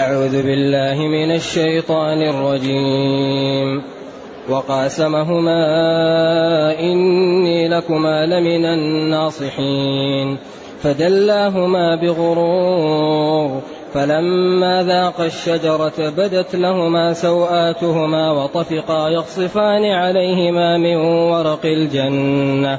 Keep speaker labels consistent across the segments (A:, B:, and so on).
A: أعوذ بالله من الشيطان الرجيم. وقاسمهما إني لكما لمن الناصحين. فدلاهما بغرور فلما ذاقا الشجرة بدت لهما سوآتهما وطفقا يخصفان عليهما من ورق الجنة.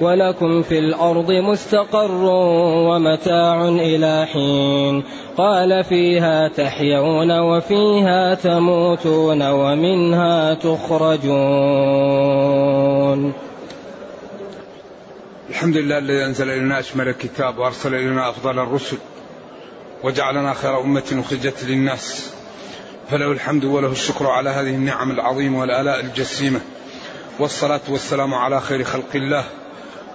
A: ولكم في الأرض مستقر ومتاع إلى حين. قال فيها تحيون وفيها تموتون ومنها تخرجون.
B: الحمد لله الذي أنزل إلينا أشمل الكتاب وأرسل إلينا أفضل الرسل وجعلنا خير أمة أخرجت للناس. فله الحمد وله الشكر على هذه النعم العظيمة والآلاء الجسيمة. والصلاة والسلام على خير خلق الله.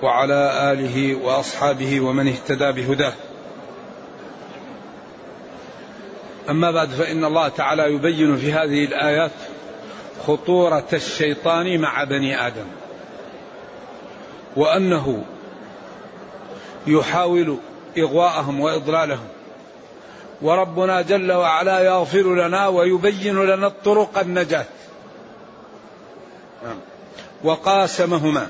B: وعلى آله وأصحابه ومن اهتدى بهداه. أما بعد فإن الله تعالى يبين في هذه الآيات خطورة الشيطان مع بني آدم وأنه يحاول إغواءهم وإضلالهم وربنا جل وعلا يغفر لنا ويبين لنا الطرق النجاة. نعم. وقاسمهما.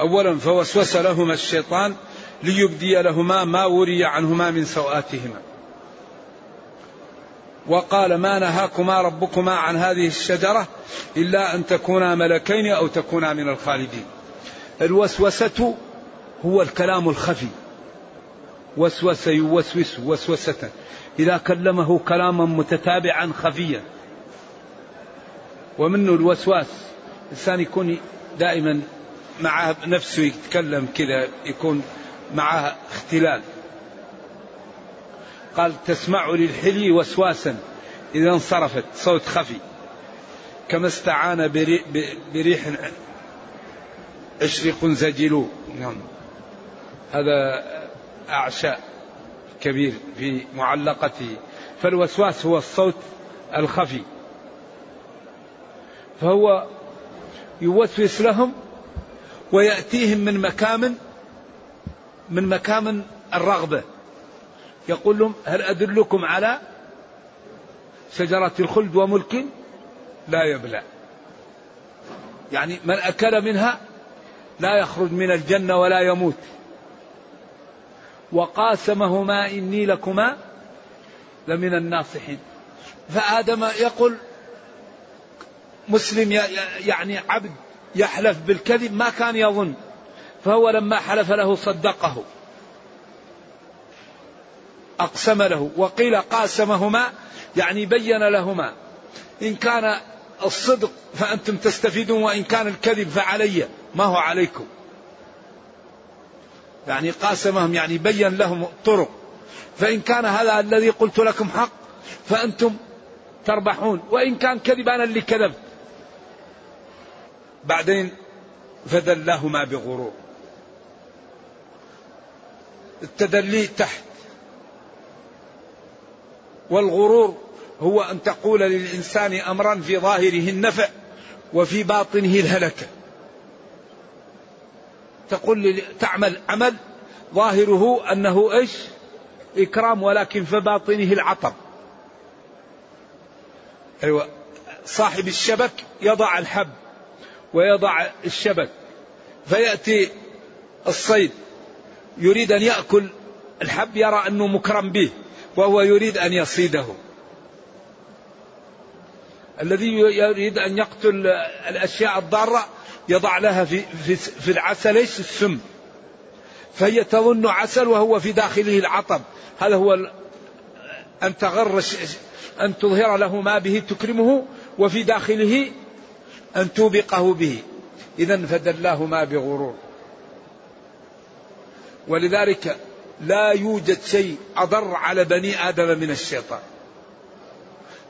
B: أولا فوسوس لهما الشيطان ليبدي لهما ما وري عنهما من سوآتهما. وقال ما نهاكما ربكما عن هذه الشجرة إلا أن تكونا ملكين أو تكونا من الخالدين. الوسوسة هو الكلام الخفي. وسوس يوسوس وسوسة. إذا كلمه كلاما متتابعا خفيا. ومنه الوسواس. الإنسان يكون دائما مع نفسه يتكلم كذا يكون معه اختلال. قال تسمع للحلي وسواسا. إذا انصرفت صوت خفي. كما استعان بريح اشرق زجلو نعم. هذا أعشاء كبير في معلقته. فالوسواس هو الصوت الخفي. فهو يوسوس لهم ويأتيهم من مكان من مكان الرغبة. يقول لهم هل أدلكم على شجرة الخلد وملك لا يبلى؟ يعني من أكل منها لا يخرج من الجنة ولا يموت. وقاسمهما إني لكما لمن الناصحين. فآدم يقول مسلم يعني عبد يحلف بالكذب ما كان يظن. فهو لما حلف له صدقه. أقسم له. وقيل قاسمهما يعني بين لهما. إن كان الصدق فأنتم تستفيدون وإن كان الكذب فعلي. ما هو عليكم. يعني قاسمهم يعني بين لهم طرق. فإن كان هذا الذي قلت لكم حق فأنتم تربحون. وإن كان كذب أنا اللي كذبت بعدين فدلاهما بغرور. التدلي تحت. والغرور هو أن تقول للإنسان أمرا في ظاهره النفع وفي باطنه الهلكة. تقول تعمل عمل ظاهره أنه إيش؟ إكرام ولكن في باطنه العطب. أيوة. صاحب الشبك يضع الحب. ويضع الشبك فيأتي الصيد يريد أن يأكل الحب يرى أنه مكرم به وهو يريد أن يصيده. الذي يريد أن يقتل الأشياء الضارة يضع لها في, في, في العسل إيش؟ السم. فهي تظن عسل وهو في داخله العطب. هذا هو أن تغر أن تظهر له ما به تكرمه؟ وفي داخله أن توبقه به. إذا فدلاهما بغرور. ولذلك لا يوجد شيء أضر على بني آدم من الشيطان.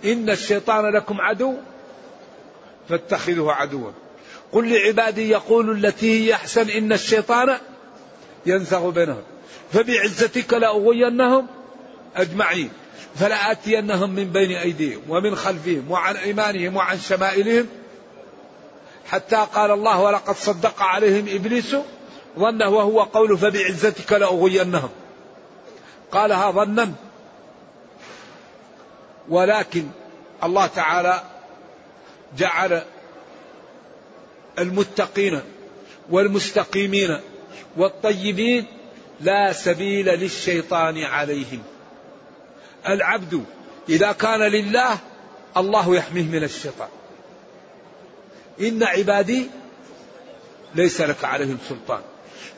B: إن الشيطان لكم عدو فاتخذوه عدوا. قل لعبادي يقولوا التي هي أحسن إن الشيطان ينزغ بينهم. فبعزتك لأغوينهم أجمعين. فلآتينهم من بين أيديهم ومن خلفهم وعن أيمانهم وعن شمائلهم حتى قال الله ولقد صدق عليهم إبليس ظنه وهو قول فبعزتك لأغوينهم. قالها ظنا. ولكن الله تعالى جعل المتقين والمستقيمين والطيبين لا سبيل للشيطان عليهم. العبد إذا كان لله الله يحميه من الشيطان. إن عبادي ليس لك عليهم سلطان.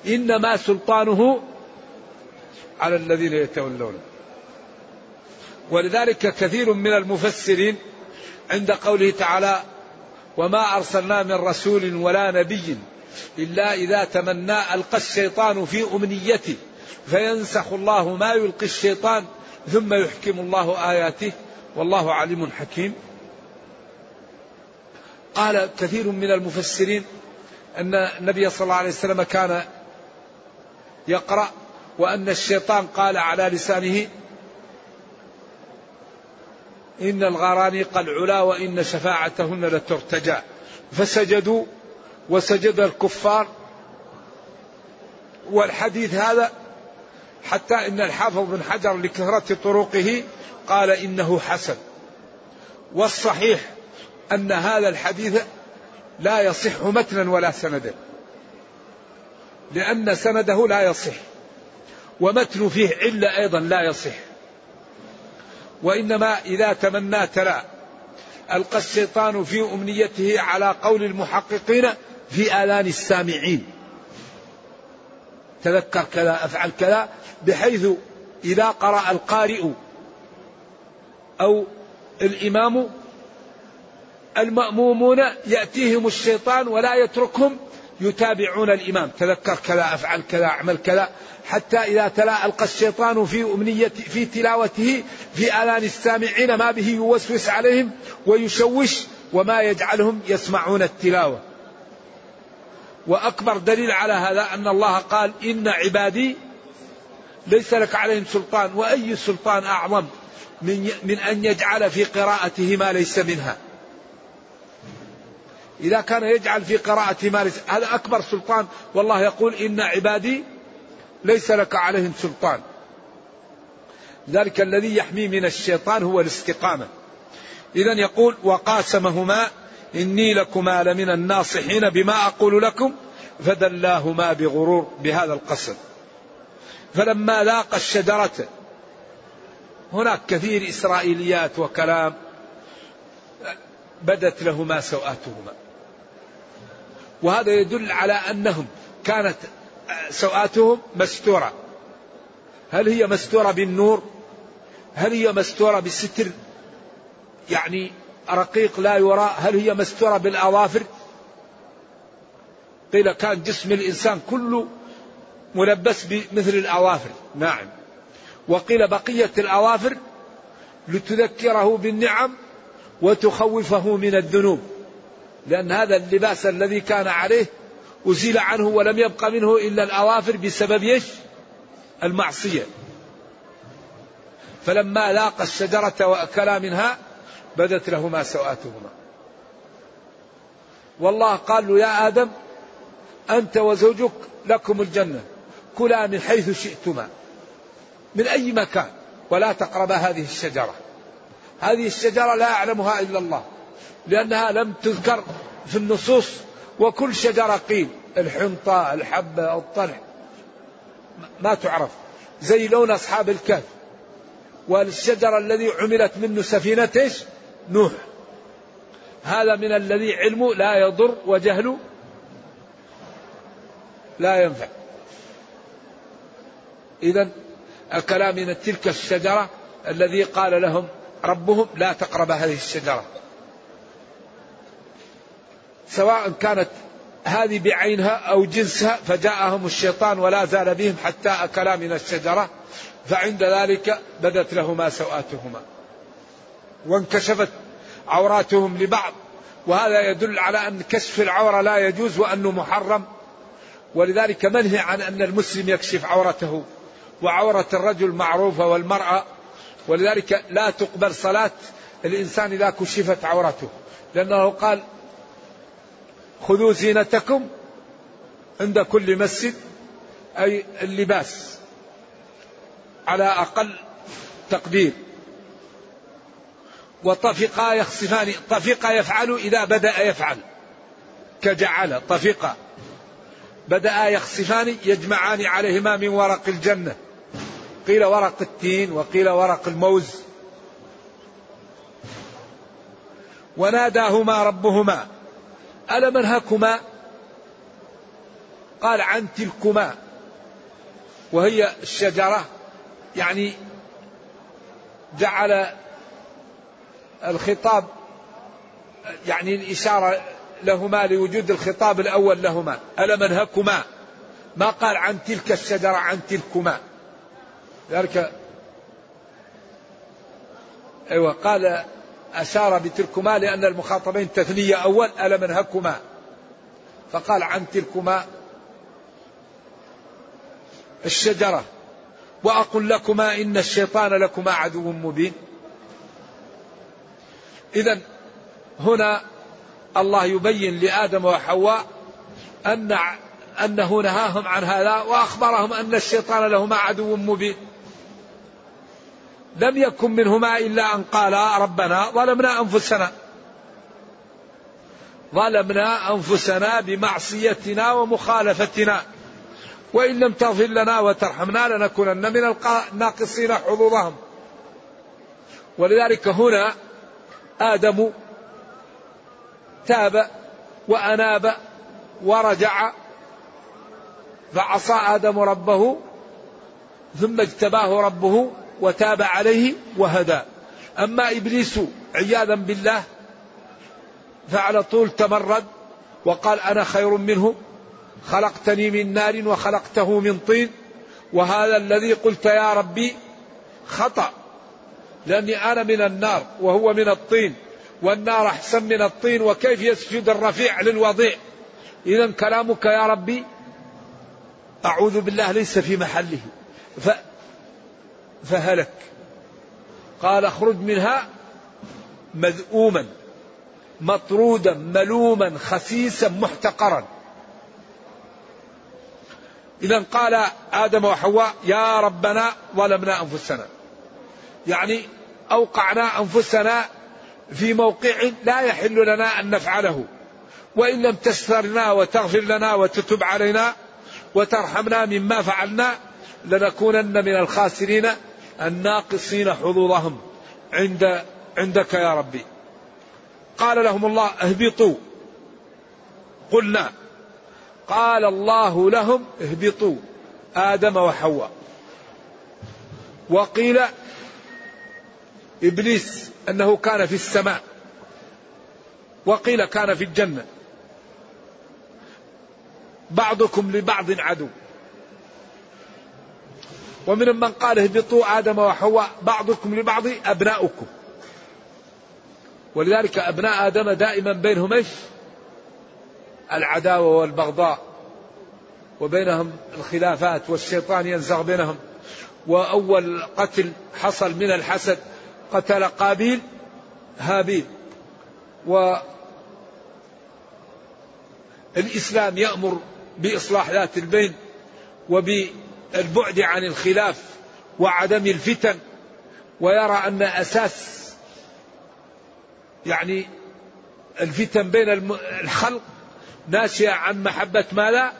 B: إنما سلطانه على الذين يتولونه. ولذلك كثير من المفسرين عند قوله تعالى وما أرسلنا من رسول ولا نبي إلا إذا تمنى ألقى الشيطان في أمنيته فينسخ الله ما يلقي الشيطان ثم يحكم الله آياته. والله عليم حكيم. قال كثير من المفسرين أن النبي صلى الله عليه وسلم كان يقرأ وأن الشيطان قال على لسانه إن الغرانيق العلا وإن شفاعتهن لترتجى. فسجدوا وسجد الكفار والحديث هذا حتى إن الحافظ بن حجر لكثرة طرقه قال إنه حسن. والصحيح أن هذا الحديث لا يصح متنا ولا سندا. لأن سنده لا يصح ومتن فيه علة أيضا لا يصح. وإنما إذا تمنى تلا ألقى الشيطان في أمنيته على قول المحققين في آذان السامعين. تذكر كذا أفعل كذا بحيث إذا قرأ القارئ أو الإمام المأمومون يأتيهم الشيطان ولا يتركهم يتابعون الإمام. تذكر كذا أفعل كذا أعمل كذا حتى إذا تلا ألقى الشيطان في أمنية في تلاوته في آذان السامعين ما به يوسوس عليهم ويشوش وما يجعلهم يسمعون التلاوة. وأكبر دليل على هذا أن الله قال إن عبادي ليس لك عليهم سلطان وأي سلطان أعظم من, من أن يجعل في قراءته ما ليس منها. إذا كان يجعل في قراءة ما ليس هذا أكبر سلطان. والله يقول إن عبادي ليس لك عليهم سلطان. ذلك الذي يحمي من الشيطان هو الاستقامة. إذا يقول وقاسمهما إني لكما لمن الناصحين بما أقول لكم فدلاهما بغرور بهذا القسم. فلما لاقى الشجرة هناك كثير إسرائيليات وكلام بدت لهما سوآتهما وهذا يدل على أنهم كانت سوآتهم مستورة. هل هي مستورة بالنور؟ هل هي مستورة بالستر؟ يعني رقيق لا يرى. هل هي مستورة بالأظافر؟ قيل كان جسم الإنسان كله ملبس بمثل الأظافر. نعم. وقيل بقية الأظافر لتذكره بالنعم وتخوفه من الذنوب. لأن هذا اللباس الذي كان عليه أزيل عنه ولم يبق منه إلا الأظافر بسبب إيش؟ المعصية. فلما لاقى الشجرة وأكلا منها بدت لهما سوآتهما. والله قال له يا آدم أنت وزوجك لكم الجنة كلا من حيث شئتما من أي مكان ولا تقربا هذه الشجرة. هذه الشجرة لا يعلمها إلا الله. لأنها لم تذكر في النصوص وكل شجرة قيل الحنطة الحبة الطلح ما تعرف. زي لون أصحاب الكهف. والشجر الذي عملت منه سفينة إيش؟ نوح. هذا من الذي علمه لا يضر وجهله لا ينفع. إذا أكلا من تلك الشجرة الذي قال لهم ربهم لا تقرب هذه الشجرة. سواء كانت هذه بعينها أو جنسها فجاءهم الشيطان ولا زال بهم حتى أكلا من الشجرة فعند ذلك بدت لهما سوآتهما. وانكشفت عوراتهم لبعض وهذا يدل على أن كشف العورة لا يجوز وأنه محرم. ولذلك منهي عن أن المسلم يكشف عورته وعورة الرجل معروفة والمرأة. ولذلك لا تقبل صلاة الإنسان إذا كشفت عورته لأنه قال خذوا زينتكم عند كل مسجد أي اللباس على أقل تقدير. وطفقا يخصفان طفقا يفعل إذا بدأ يفعل. كجعل طفقا. بدأ يخصفان يجمعان عليهما من ورق الجنة. قيل ورق التين وقيل ورق الموز. وناداهما ربهما. ألم أنهكما قال عن تلكما. وهي الشجرة يعني جعل الخطاب يعني الإشارة لهما لوجود الخطاب الأول لهما. ألم أنهكما ما قال عن تلك الشجرة عن تلكما. ذلك أيوة قال أشار بتلكما لأن المخاطبين تثنية أول ألم أنهكما فقال عن تلكما الشجرة. وأقل لكما إن الشيطان لكما عدو مبين. إذا هنا الله يبين لآدم وحواء أن أنه نهاهم عن هذا وأخبرهم أن الشيطان لهما عدو مبين. لم يكن منهما إلا أن قالا ربنا ظلمنا أنفسنا. ظلمنا أنفسنا بمعصيتنا ومخالفتنا. وإن لم تغفر لنا وترحمنا لنكونن من الناقصين حظوظهم. ولذلك هنا آدم تاب وأناب ورجع فعصى آدم ربه ثم اجتباه ربه وتاب عليه وهدى. أما إبليس عياذا بالله فعلى طول تمرد وقال أنا خير منه خلقتني من نار وخلقته من طين وهذا الذي قلت يا ربي خطأ لأني أنا من النار وهو من الطين والنار أحسن من الطين وكيف يسجد الرفيع للوضيع؟ إذا كلامك يا ربي أعوذ بالله ليس في محله. فهلك. قال اخرج منها مذءوما مطرودا ملوما خسيسا محتقرا. إذا قال آدم وحواء يا ربنا ظلمنا أنفسنا. يعني أوقعنا أنفسنا في موقع لا يحل لنا أن نفعله. وإن لم تسترنا وتغفر لنا وتتب علينا وترحمنا مما فعلنا لنكونن من الخاسرين. الناقصين حظوظهم عند عندك يا ربي. قال لهم الله اهبطوا. قلنا قال الله لهم اهبطوا آدم وحواء. وقيل إبليس أنه كان في السماء. وقيل كان في الجنة. بعضكم لبعض عدو. ومن من قال اهبطوا آدم وحواء بعضكم لبعض أبناؤكم. ولذلك أبناء آدم دائما بينهم إيش؟ العداوة والبغضاء. وبينهم الخلافات والشيطان ينزغ بينهم. وأول قتل حصل من الحسد قتل قابيل هابيل. والإسلام يأمر بإصلاح ذات البين وبالبعد عن الخلاف وعدم الفتن ويرى أن أساس يعني الفتن بين الخلق ناشئة عن محبة ماذا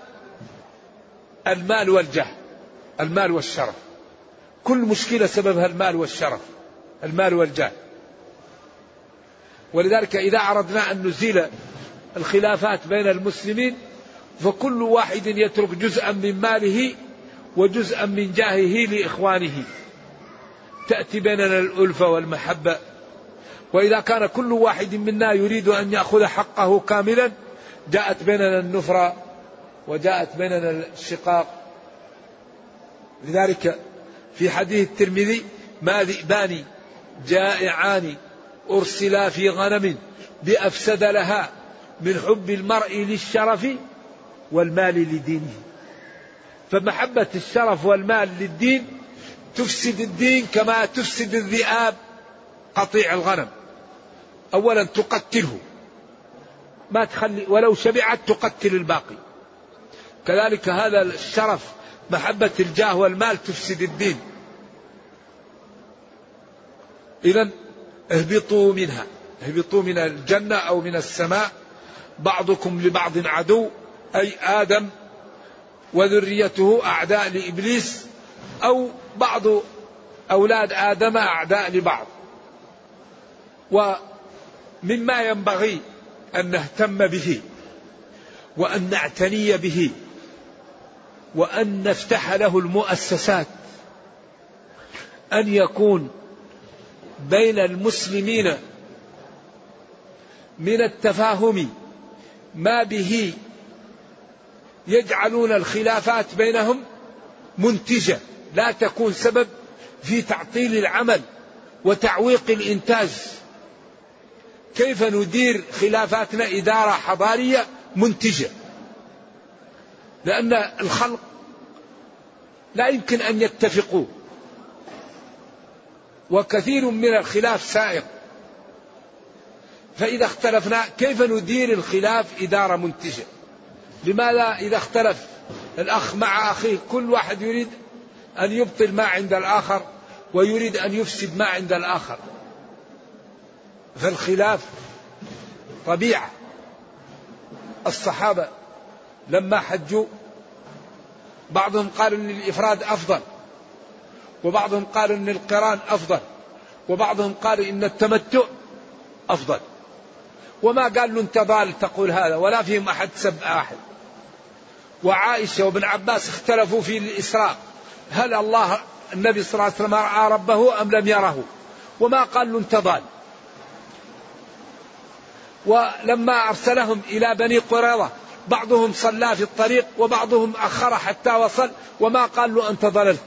B: المال والجاه المال والشرف. كل مشكلة سببها المال والشرف المال والجاه. ولذلك إذا أردنا أن نزيل الخلافات بين المسلمين فكل واحد يترك جزءا من ماله وجزءا من جاهه لإخوانه. تأتي بيننا الألفة والمحبة. وإذا كان كل واحد منا يريد أن يأخذ حقه كاملا جاءت بيننا النفرة وجاءت بيننا الشقاق. لذلك في حديث الترمذي ما ذئبان جائعان أرسلا في غنم بأفسد لها من حب المرء للشرف والمال لدينه. فمحبة الشرف والمال للدين تفسد الدين كما تفسد الذئاب قطيع الغنم. أولا تقتله. ما تخلي ولو شبعت تقتل الباقي. كذلك هذا الشرف محبة الجاه والمال تفسد الدين. إذا اهبطوا منها. اهبطوا من الجنة أو من السماء. بعضكم لبعض عدو أي آدم وذريته أعداء لإبليس أو بعض أولاد آدم أعداء لبعض. ومما ينبغي أن نهتم به وأن نعتني به وأن نفتح له المؤسسات أن يكون بين المسلمين من التفاهم ما به يجعلون الخلافات بينهم منتجة لا تكون سبب في تعطيل العمل وتعويق الإنتاج. كيف ندير خلافاتنا إدارة حضارية منتجة؟ لأن الخلق لا يمكن أن يتفقوا. وكثير من الخلاف سائق. فإذا اختلفنا كيف ندير الخلاف إدارة منتجة؟ لماذا إذا اختلف الأخ مع أخيه كل واحد يريد أن يبطل ما عند الآخر ويريد أن يفسد ما عند الآخر. فالخلاف طبيعة. الصحابة لما حجوا بعضهم قال إن الإفراد أفضل وبعضهم قال إن القران أفضل وبعضهم قال إن التمتع أفضل. وما قال له أنت ضال تقول هذا ولا فيهم أحد سب أحد. وعائشة وابن عباس اختلفوا في الإسراء. هل الله النبي صلى الله عليه وسلم راى ربه أم لم يره؟ وما قال له انت ضال. ولما أرسلهم إلى بني قريظة بعضهم صلى في الطريق وبعضهم أخر حتى وصل وما قال له أنت ضللت.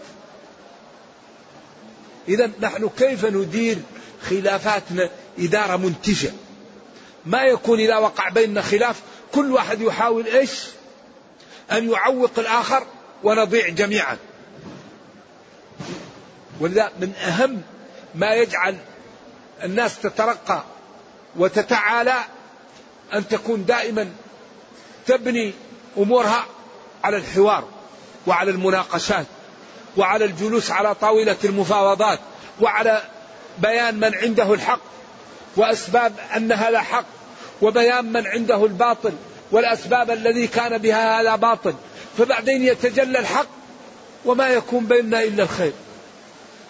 B: اذا نحن كيف ندير خلافاتنا اداره منتجه ما يكون إذا وقع بيننا خلاف كل واحد يحاول إيش؟ أن يعوق الآخر ونضيع جميعا. ولذا من أهم ما يجعل الناس تترقى وتتعالى أن تكون دائما تبني أمورها على الحوار وعلى المناقشات وعلى الجلوس على طاولة المفاوضات وعلى بيان من عنده الحق وأسباب أن هذا حق وبيان من عنده الباطل والأسباب الذي كان بها هذا باطل. فبعدين يتجلى الحق وما يكون بيننا إلا الخير.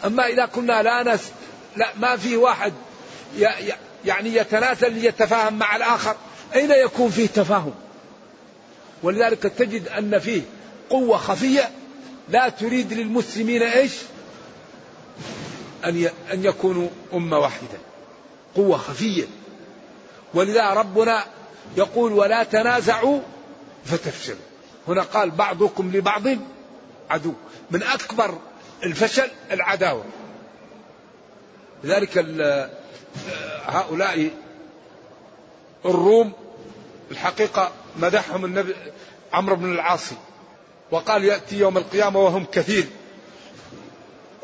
B: أما إذا كنا لا نس لا ما في واحد يعني يتناسل ليتفاهم مع الآخر. أين يكون فيه تفاهم؟ ولذلك تجد أن فيه قوة خفية لا تريد للمسلمين إيش؟ أن أن يكونوا أمة واحدة. قوة خفية. ولذا ربنا يقول ولا تنازعوا فتفشلوا. هنا قال بعضكم لبعض عدو. من أكبر الفشل العداوة. لذلك هؤلاء الروم الحقيقة مدحهم النبي عمرو بن العاصي وقال يأتي يوم القيامة وهم كثير.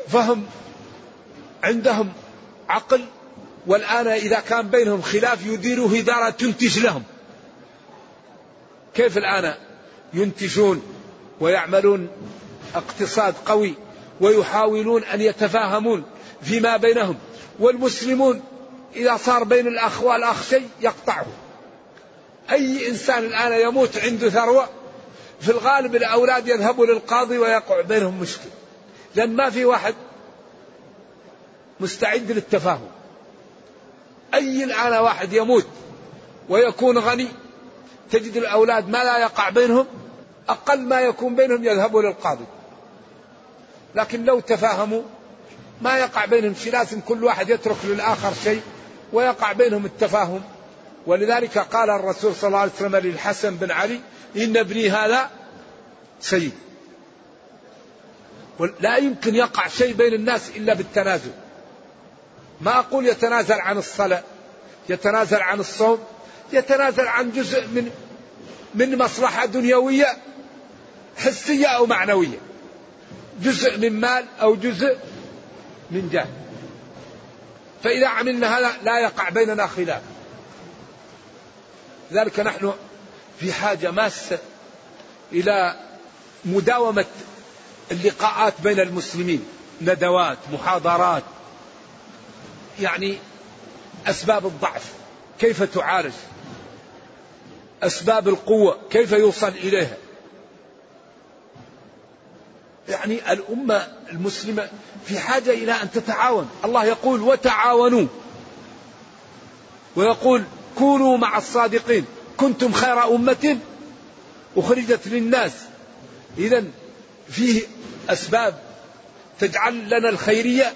B: فهم عندهم عقل والآن إذا كان بينهم خلاف يديروه إدارة تنتج لهم. كيف الآن ينتجون ويعملون اقتصاد قوي ويحاولون أن يتفاهمون فيما بينهم والمسلمون إذا صار بين الأخ والأخ شيء يقطعه. أي إنسان الآن يموت عنده ثروة في الغالب الأولاد يذهبوا للقاضي ويقع بينهم مشكلة. لأن ما في واحد مستعد للتفاهم. أي الآن واحد يموت ويكون غني تجد الأولاد ما لا يقع بينهم أقل ما يكون بينهم يذهبوا للقاضي لكن لو تفاهموا ما يقع بينهم شيء لازم كل واحد يترك للآخر شيء ويقع بينهم التفاهم. ولذلك قال الرسول صلى الله عليه وسلم للحسن بن علي إن ابني هذا سيد. لا يمكن يقع شيء بين الناس إلا بالتنازل. ما أقول يتنازل عن الصلاة يتنازل عن الصوم يتنازل عن جزء من من مصلحة دنيوية حسية أو معنوية. جزء من مال أو جزء من جاه فإذا عملنا هذا لا يقع بيننا خلاف. لذلك نحن في حاجة ماسة إلى مداومة اللقاءات بين المسلمين. ندوات محاضرات. يعني أسباب الضعف. كيف تعالج؟ أسباب القوة كيف يوصل إليها؟ يعني الأمة المسلمة في حاجة إلى أن تتعاون. الله يقول وتعاونوا. ويقول كونوا مع الصادقين. كنتم خير أمة أخرجت للناس. إذا فيه أسباب تجعل لنا الخيرية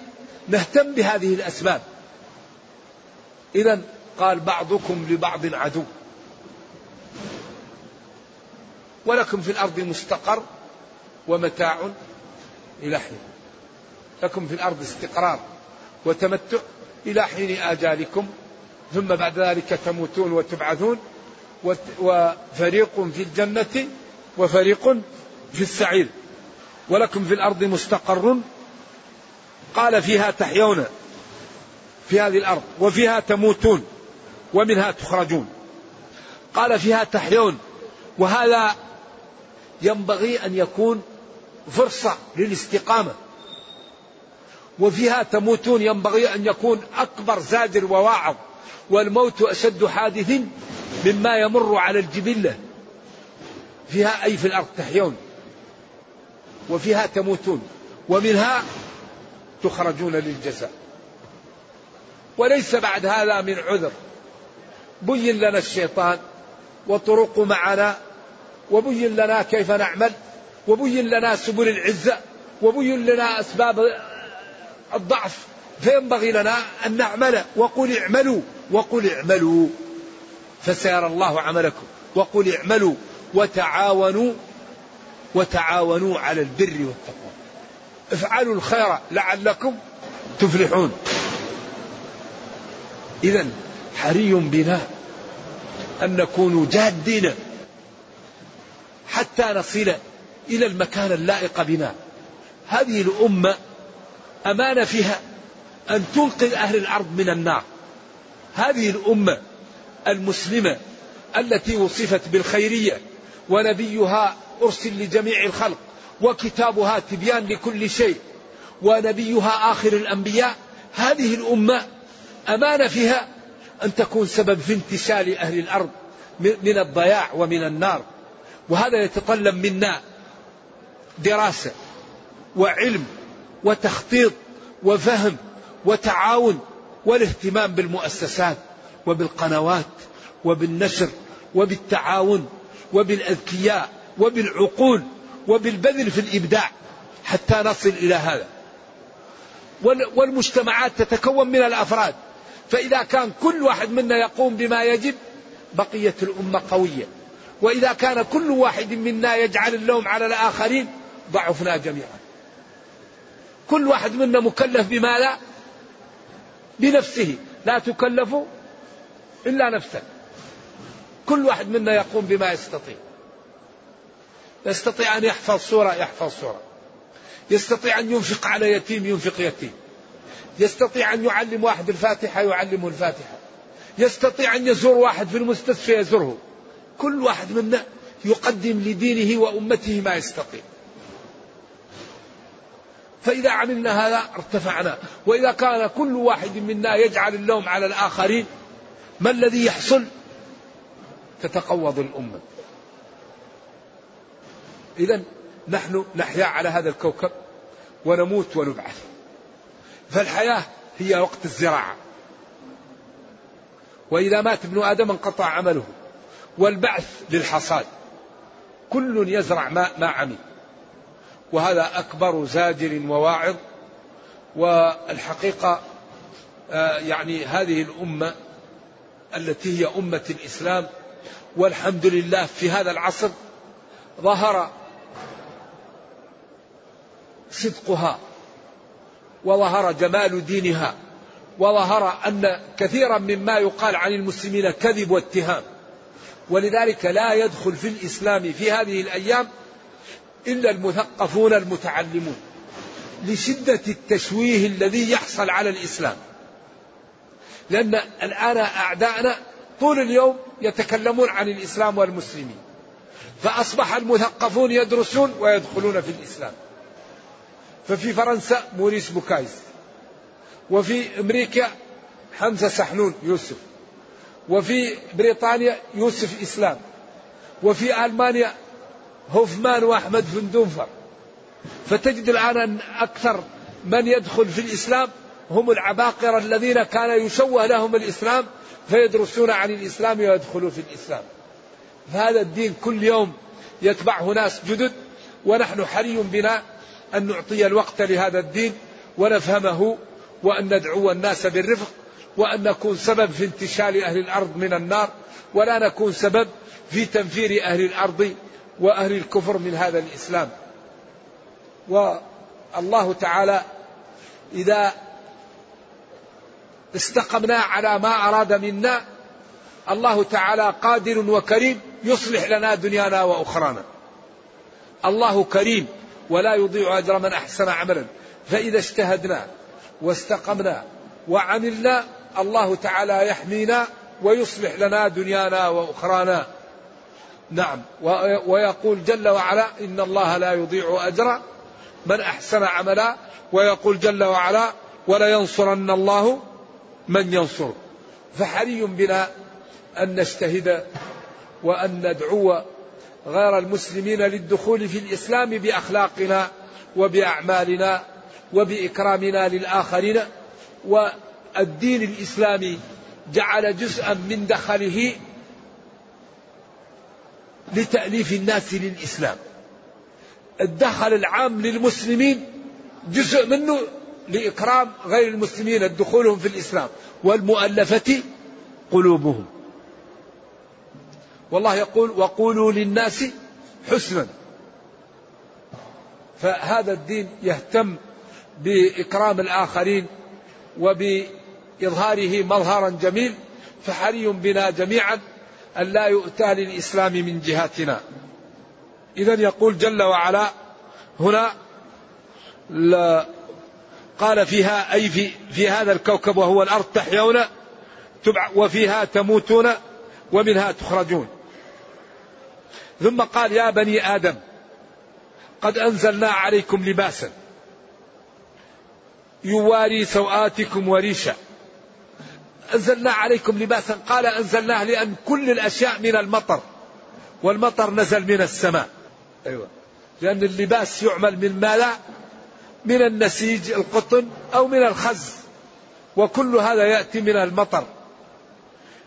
B: نهتم بهذه الأسباب. إذا قال بعضكم لبعض عدو. ولكم في الأرض مستقر ومتاع إلى حين. لكم في الأرض استقرار وتمتع إلى حين آجالكم ثم بعد ذلك تموتون وتبعثون وفريق في الجنة وفريق في السعير. ولكم في الأرض مستقر. قال فيها تحيون في هذه الأرض وفيها تموتون ومنها تخرجون. قال فيها تحيون وهذا ينبغي أن يكون فرصة للاستقامة. وفيها تموتون ينبغي أن يكون أكبر زاجر وواعظ. والموت أشد حادث مما يمر على الجبلة. فيها أي في الأرض تحيون. وفيها تموتون. ومنها تخرجون للجزاء. وليس بعد هذا من عذر. بين لنا الشيطان وطرق معنا وبين لنا كيف نعمل وبين لنا سبل العزة وبين لنا أسباب الضعف. فينبغي لنا أن نعمل وقل اعملوا وقل اعملوا. فسيرى الله عملكم وقل اعملوا وتعاونوا وتعاونوا على البر والتقوى. افعلوا الخير لعلكم تفلحون. إذا حري بنا أن نكون جادين حتى نصل إلى المكان اللائق بنا. هذه الأمة أمانة فيها أن تنقذ أهل الأرض من النار. هذه الأمة المسلمة التي وصفت بالخيرية ونبيها أرسل لجميع الخلق وكتابها تبيان لكل شيء ونبيها آخر الأنبياء. هذه الأمة أمانة فيها أن تكون سبب في انتشال أهل الأرض من الضياع ومن النار. وهذا يتطلب منا. دراسة وعلم وتخطيط وفهم وتعاون والاهتمام بالمؤسسات وبالقنوات وبالنشر وبالتعاون وبالأذكياء وبالعقول وبالبذل في الإبداع حتى نصل إلى هذا. والمجتمعات تتكون من الأفراد. فإذا كان كل واحد منا يقوم بما يجب بقية الأمة قوية. وإذا كان كل واحد منا يجعل اللوم على الآخرين ضعفنا جميعا. كل واحد منا مكلف بما لا بنفسه. لا تكلف إلا نفسك. كل واحد منا يقوم بما يستطيع. يستطيع أن يحفظ سورة يحفظ سورة يستطيع أن ينفق على يتيم ينفق يتيم. يستطيع أن يعلم واحد الفاتحة يعلمه الفاتحة. يستطيع أن يزور واحد في المستشفى يزوره. كل واحد منا يقدم لدينه وأمته ما يستطيع فإذا عملنا هذا ارتفعنا. وإذا كان كل واحد منا يجعل اللوم على الآخرين ما الذي يحصل؟ تتقوض الأمة. إذا نحن نحيا على هذا الكوكب ونموت ونبعث. فالحياة هي وقت الزراعة. وإذا مات ابن آدم انقطع عمله. والبعث للحصاد. كل يزرع ما, ما عمل. وهذا أكبر زاجر وواعظ. والحقيقة آه، يعني هذه الأمة التي هي أمة الإسلام والحمد لله في هذا العصر ظهر صدقها وظهر جمال دينها وظهر أن كثيرا مما يقال عن المسلمين كذب واتهام. ولذلك لا يدخل في الإسلام في هذه الأيام إلا المثقفون المتعلمون لشدة التشويه الذي يحصل على الإسلام. لأن الآن أعداءنا طول اليوم يتكلمون عن الإسلام والمسلمين. فأصبح المثقفون يدرسون ويدخلون في الإسلام. ففي فرنسا موريس بوكايس وفي أمريكا حمزة سحنون يوسف. وفي بريطانيا يوسف إسلام. وفي ألمانيا هوفمان وأحمد فندوفر فتجد الآن أن أكثر من يدخل في الإسلام هم العباقرة الذين كان يشوه لهم الإسلام فيدرسون عن الإسلام ويدخلون في الإسلام. فهذا الدين كل يوم يتبعه ناس جدد ونحن حري بنا أن نعطي الوقت لهذا الدين ونفهمه وأن ندعو الناس بالرفق وأن نكون سبب في انتشال أهل الأرض من النار ولا نكون سبب في تنفير أهل الأرض وأهل الكفر من هذا الإسلام. والله تعالى إذا استقمنا على ما أراد منا الله تعالى قادر وكريم يصلح لنا دنيانا وأخرانا. الله كريم ولا يضيع أجر من أحسن عملا. فإذا اجتهدنا واستقمنا وعملنا الله تعالى يحمينا ويصلح لنا دنيانا وأخرانا. نعم. ويقول جل وعلا إن الله لا يضيع أجر من أحسن عملا. ويقول جل وعلا ولينصرن الله من ينصر فحري بنا أن نجتهد وأن ندعو غير المسلمين للدخول في الإسلام بأخلاقنا وبأعمالنا وبإكرامنا للآخرين. والدين الإسلامي جعل جزءا من دخله لتأليف الناس للإسلام. الدخل العام للمسلمين جزء منه لإكرام غير المسلمين دخولهم في الإسلام والمؤلفة قلوبهم. والله يقول وقولوا للناس حسنا. فهذا الدين يهتم بإكرام الآخرين وبإظهاره مظهرا جميل فحري بنا جميعا أن لا يؤتى للإسلام من جهتنا إذا يقول جل وعلا هنا قال فيها أي في, في هذا الكوكب وهو الأرض تحيون وفيها تموتون ومنها تخرجون. ثم قال يا بني آدم قد أنزلنا عليكم لباسا يواري سوآتكم وريشا. أنزلنا عليكم لباسا. قال أنزلناه لأن كل الأشياء من المطر والمطر نزل من السماء. أيوة. لأن اللباس يعمل من ماذا؟ من النسيج القطن أو من الخز. وكل هذا يأتي من المطر.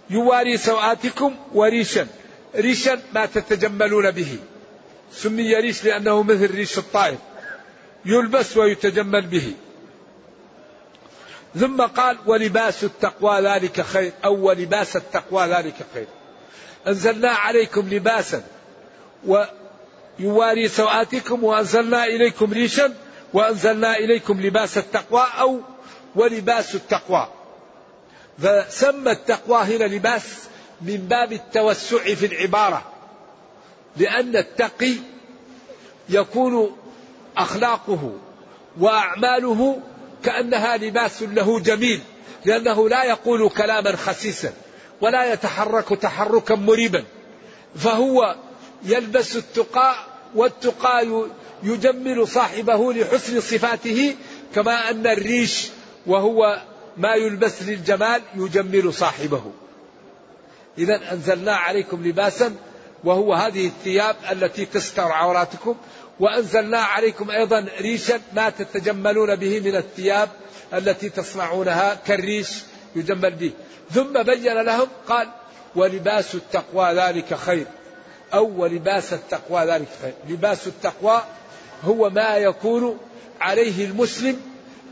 B: يواري سوآتكم وريشا. ريشا ما تتجملون به. سمي ريش لأنه مثل ريش الطائر. يلبس ويتجمل به. ثم قال ولباس التقوى ذلك خير أو ولباس التقوى ذلك خير. أنزلنا عليكم لباسا ويواري سوآتكم وأنزلنا إليكم ريشا وأنزلنا إليكم لباس التقوى أو ولباس التقوى. فسمى التقوى هنا لباس من باب التوسع في العبارة لأن التقي يكون أخلاقه وأعماله كأنها لباس له جميل لأنه لا يقول كلاما خسيسا ولا يتحرك تحركا مريبا. فهو يلبس التقاء والتقى يجمل صاحبه لحسن صفاته كما أن الريش وهو ما يلبس للجمال يجمل صاحبه. إذا أنزلنا عليكم لباسا وهو هذه الثياب التي تستر عوراتكم. وأنزلنا عليكم أيضا ريشا ما تتجملون به من الثياب التي تصنعونها كالريش يجمل به. ثم بين لهم قال ولباس التقوى ذلك خير. أو ولباس التقوى ذلك خير. لباس التقوى هو ما يكون عليه المسلم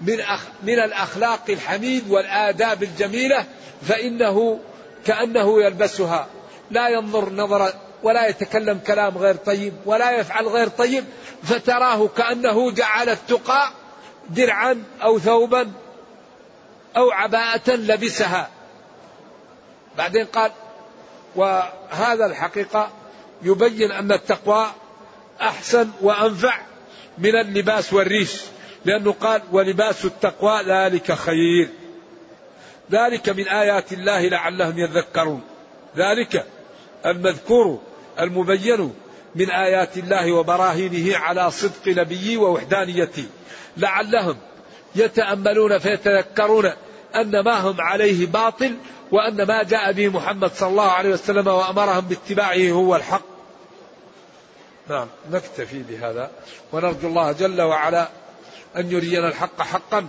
B: من أخ من الأخلاق الحميد والآداب الجميلة فإنه كأنه يلبسها. لا ينظر نظرة ولا يتكلم كلام غير طيب ولا يفعل غير طيب فتراه كأنه جعل التقى درعا أو ثوبا أو عباءة لبسها. بعدين قال وهذا الحقيقة يبين أن التقوى أحسن وأنفع من اللباس والريش لأنه قال ولباس التقوى ذلك خير ذلك من آيات الله لعلهم يذكرون. ذلك المذكور المبين من آيات الله وبراهينه على صدق نبيه ووحدانيته. لعلهم يتأملون فيتذكرون أن ما هم عليه باطل وأن ما جاء به محمد صلى الله عليه وسلم وأمرهم باتباعه هو الحق. نعم نكتفي بهذا ونرجو الله جل وعلا أن يرينا الحق حقا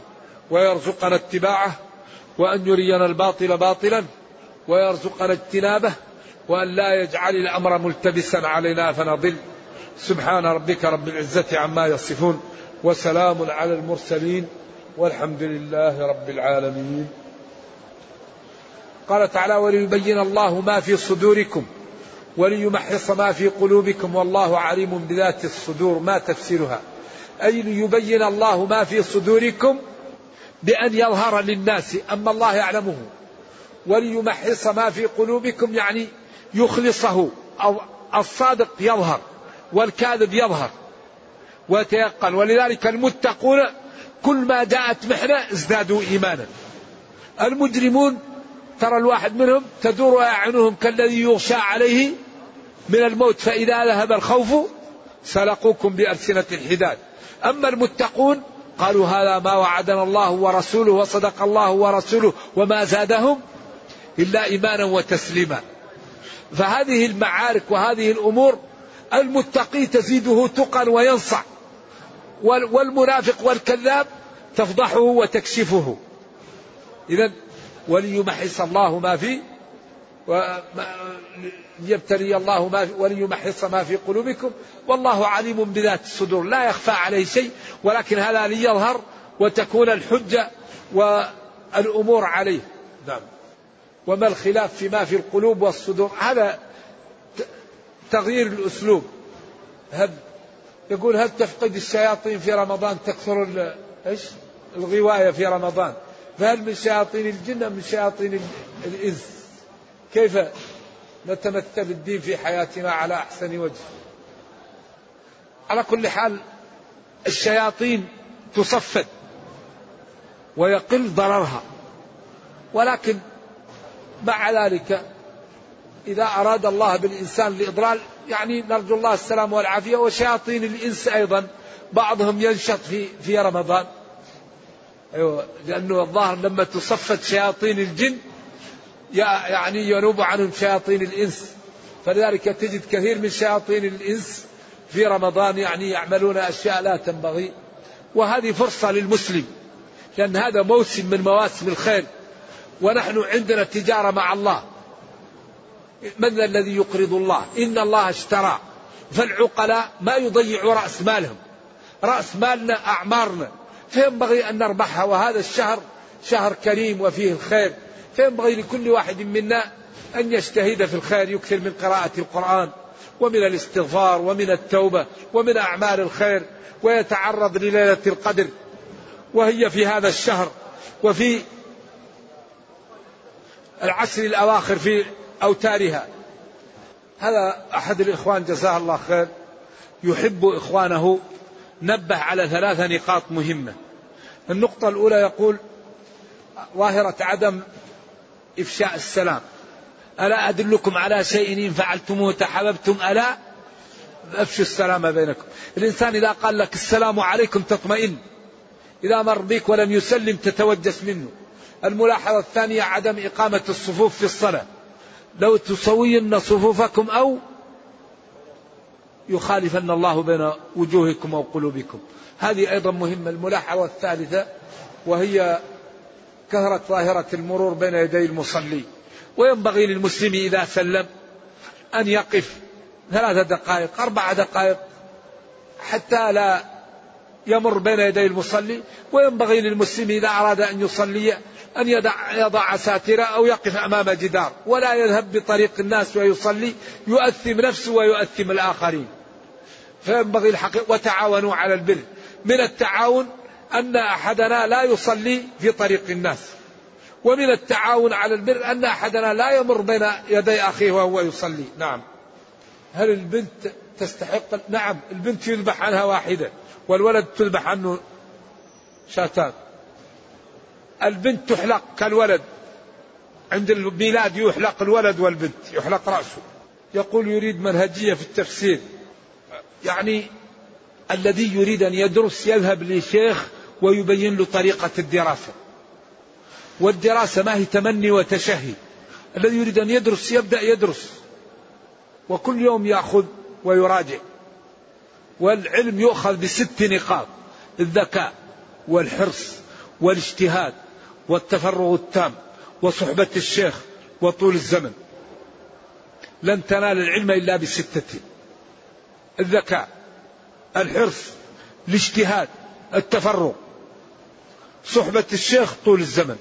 B: ويرزقنا اتباعه وأن يرينا الباطل باطلا ويرزقنا اجتنابه وأن لا يجعل الأمر ملتبسا علينا فنضل. سبحان ربك رب العزة عما يصفون وسلام على المرسلين والحمد لله رب العالمين. قال تعالى وليبين الله ما في صدوركم وليمحص ما في قلوبكم والله عليم بذات الصدور. ما تفسيرها. أي ليبين الله ما في صدوركم بأن يظهر للناس أما الله يعلمه. وليمحص ما في قلوبكم يعني يخلصه أو الصادق يظهر والكاذب يظهر ويتيقن. ولذلك المتقون كل ما جاءت محنة ازدادوا إيمانا. المجرمون ترى الواحد منهم تدور أعينهم كالذي يغشى عليه من الموت فإذا ذهب الخوف سلقوكم بألسنة الحداد. أما المتقون قالوا هذا ما وعدنا الله ورسوله وصدق الله ورسوله وما زادهم إلا إيمانا وتسليما. فهذه المعارك وهذه الأمور المتقي تزيده تقا وينصع. والمنافق والكذاب تفضحه وتكشفه. إذا وليمحص الله ما في ليبتلي الله ما وليمحص ما في قلوبكم. والله عليم بذات الصدور. لا يخفى عليه شيء ولكن هذا ليظهر وتكون الحجة والأمور عليه. نعم. وما الخلاف فيما في القلوب والصدور؟ هذا تغيير الأسلوب. هل يقول هل تفقد الشياطين في رمضان تكثر إيش؟ الغواية في رمضان. فهل من شياطين الجن من شياطين الإنس؟ كيف نتمثل الدين في حياتنا على أحسن وجه؟ على كل حال الشياطين تصفد ويقل ضررها. ولكن مع ذلك إذا أراد الله بالإنسان الإضلال يعني نرجو الله السلام والعافية وشياطين الإنس أيضا بعضهم ينشط في في رمضان. أيوة لأنه الظاهر لما تصفت شياطين الجن يعني ينوب عنهم شياطين الإنس. فلذلك تجد كثير من شياطين الإنس في رمضان يعني يعملون أشياء لا تنبغي. وهذه فرصة للمسلم لأن هذا موسم من مواسم الخير. ونحن عندنا تجارة مع الله. من ذا الذي يقرض الله؟ إن الله اشترى. فالعقلاء ما يضيعوا رأس مالهم. رأس مالنا أعمارنا. فينبغي أن نربحها؟ وهذا الشهر شهر كريم وفيه الخير. فينبغي لكل واحد منا أن يجتهد في الخير يكثر من قراءة القرآن ومن الاستغفار ومن التوبة ومن أعمال الخير ويتعرض لليلة القدر. وهي في هذا الشهر. وفي العشر الأواخر في أوتارها. هذا أحد الإخوان جزاه الله خير يحب إخوانه نبه على ثلاث نقاط مهمة. النقطة الأولى يقول ظاهرة عدم إفشاء السلام. ألا أدلكم على شيء إن فعلتموه تحببتم ألا أفشوا السلام بينكم. الإنسان إذا قال لك السلام عليكم تطمئن. إذا مر بك ولم يسلم تتوجس منه. الملاحظة الثانية عدم إقامة الصفوف في الصلاة. لو تسوين صفوفكم أو يخالفن الله بين وجوهكم أو قلوبكم. هذه أيضا مهمة. الملاحظة الثالثة وهي كثرة ظاهرة المرور بين يدي المصلي. وينبغي للمسلم إذا سلم أن يقف ثلاث دقائق أربع دقائق حتى لا يمر بين يدي المصلي. وينبغي للمسلم إذا أراد أن يصلي أن يضع, يضع ساترة أو يقف أمام جدار ولا يذهب بطريق الناس ويصلي يؤثم نفسه ويؤثم الآخرين. فينبغي الحقيقة وتعاونوا على البر. من التعاون أن أحدنا لا يصلي في طريق الناس. ومن التعاون على البر أن أحدنا لا يمر بين يدي أخيه وهو يصلي. نعم. هل البنت تستحق؟ نعم. البنت يذبح عنها واحدة والولد تذبح عنه شاتان. البنت تحلق كالولد. عند الميلاد يحلق الولد والبنت يحلق رأسه. يقول يريد منهجية في التفسير. يعني الذي يريد أن يدرس يذهب لشيخ ويبين له طريقة الدراسة. والدراسة ما هي تمني وتشهي. الذي يريد أن يدرس يبدأ يدرس. وكل يوم يأخذ ويراجع. والعلم يؤخذ بست نقاط الذكاء والحرص والاجتهاد. والتفرغ التام وصحبة الشيخ وطول الزمن. لن تنال العلم إلا بستة. الذكاء الحرص الاجتهاد التفرغ. صحبة الشيخ طول الزمن.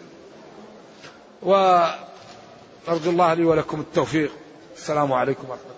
B: وأرجو الله لي ولكم التوفيق. السلام عليكم ورحمة الله.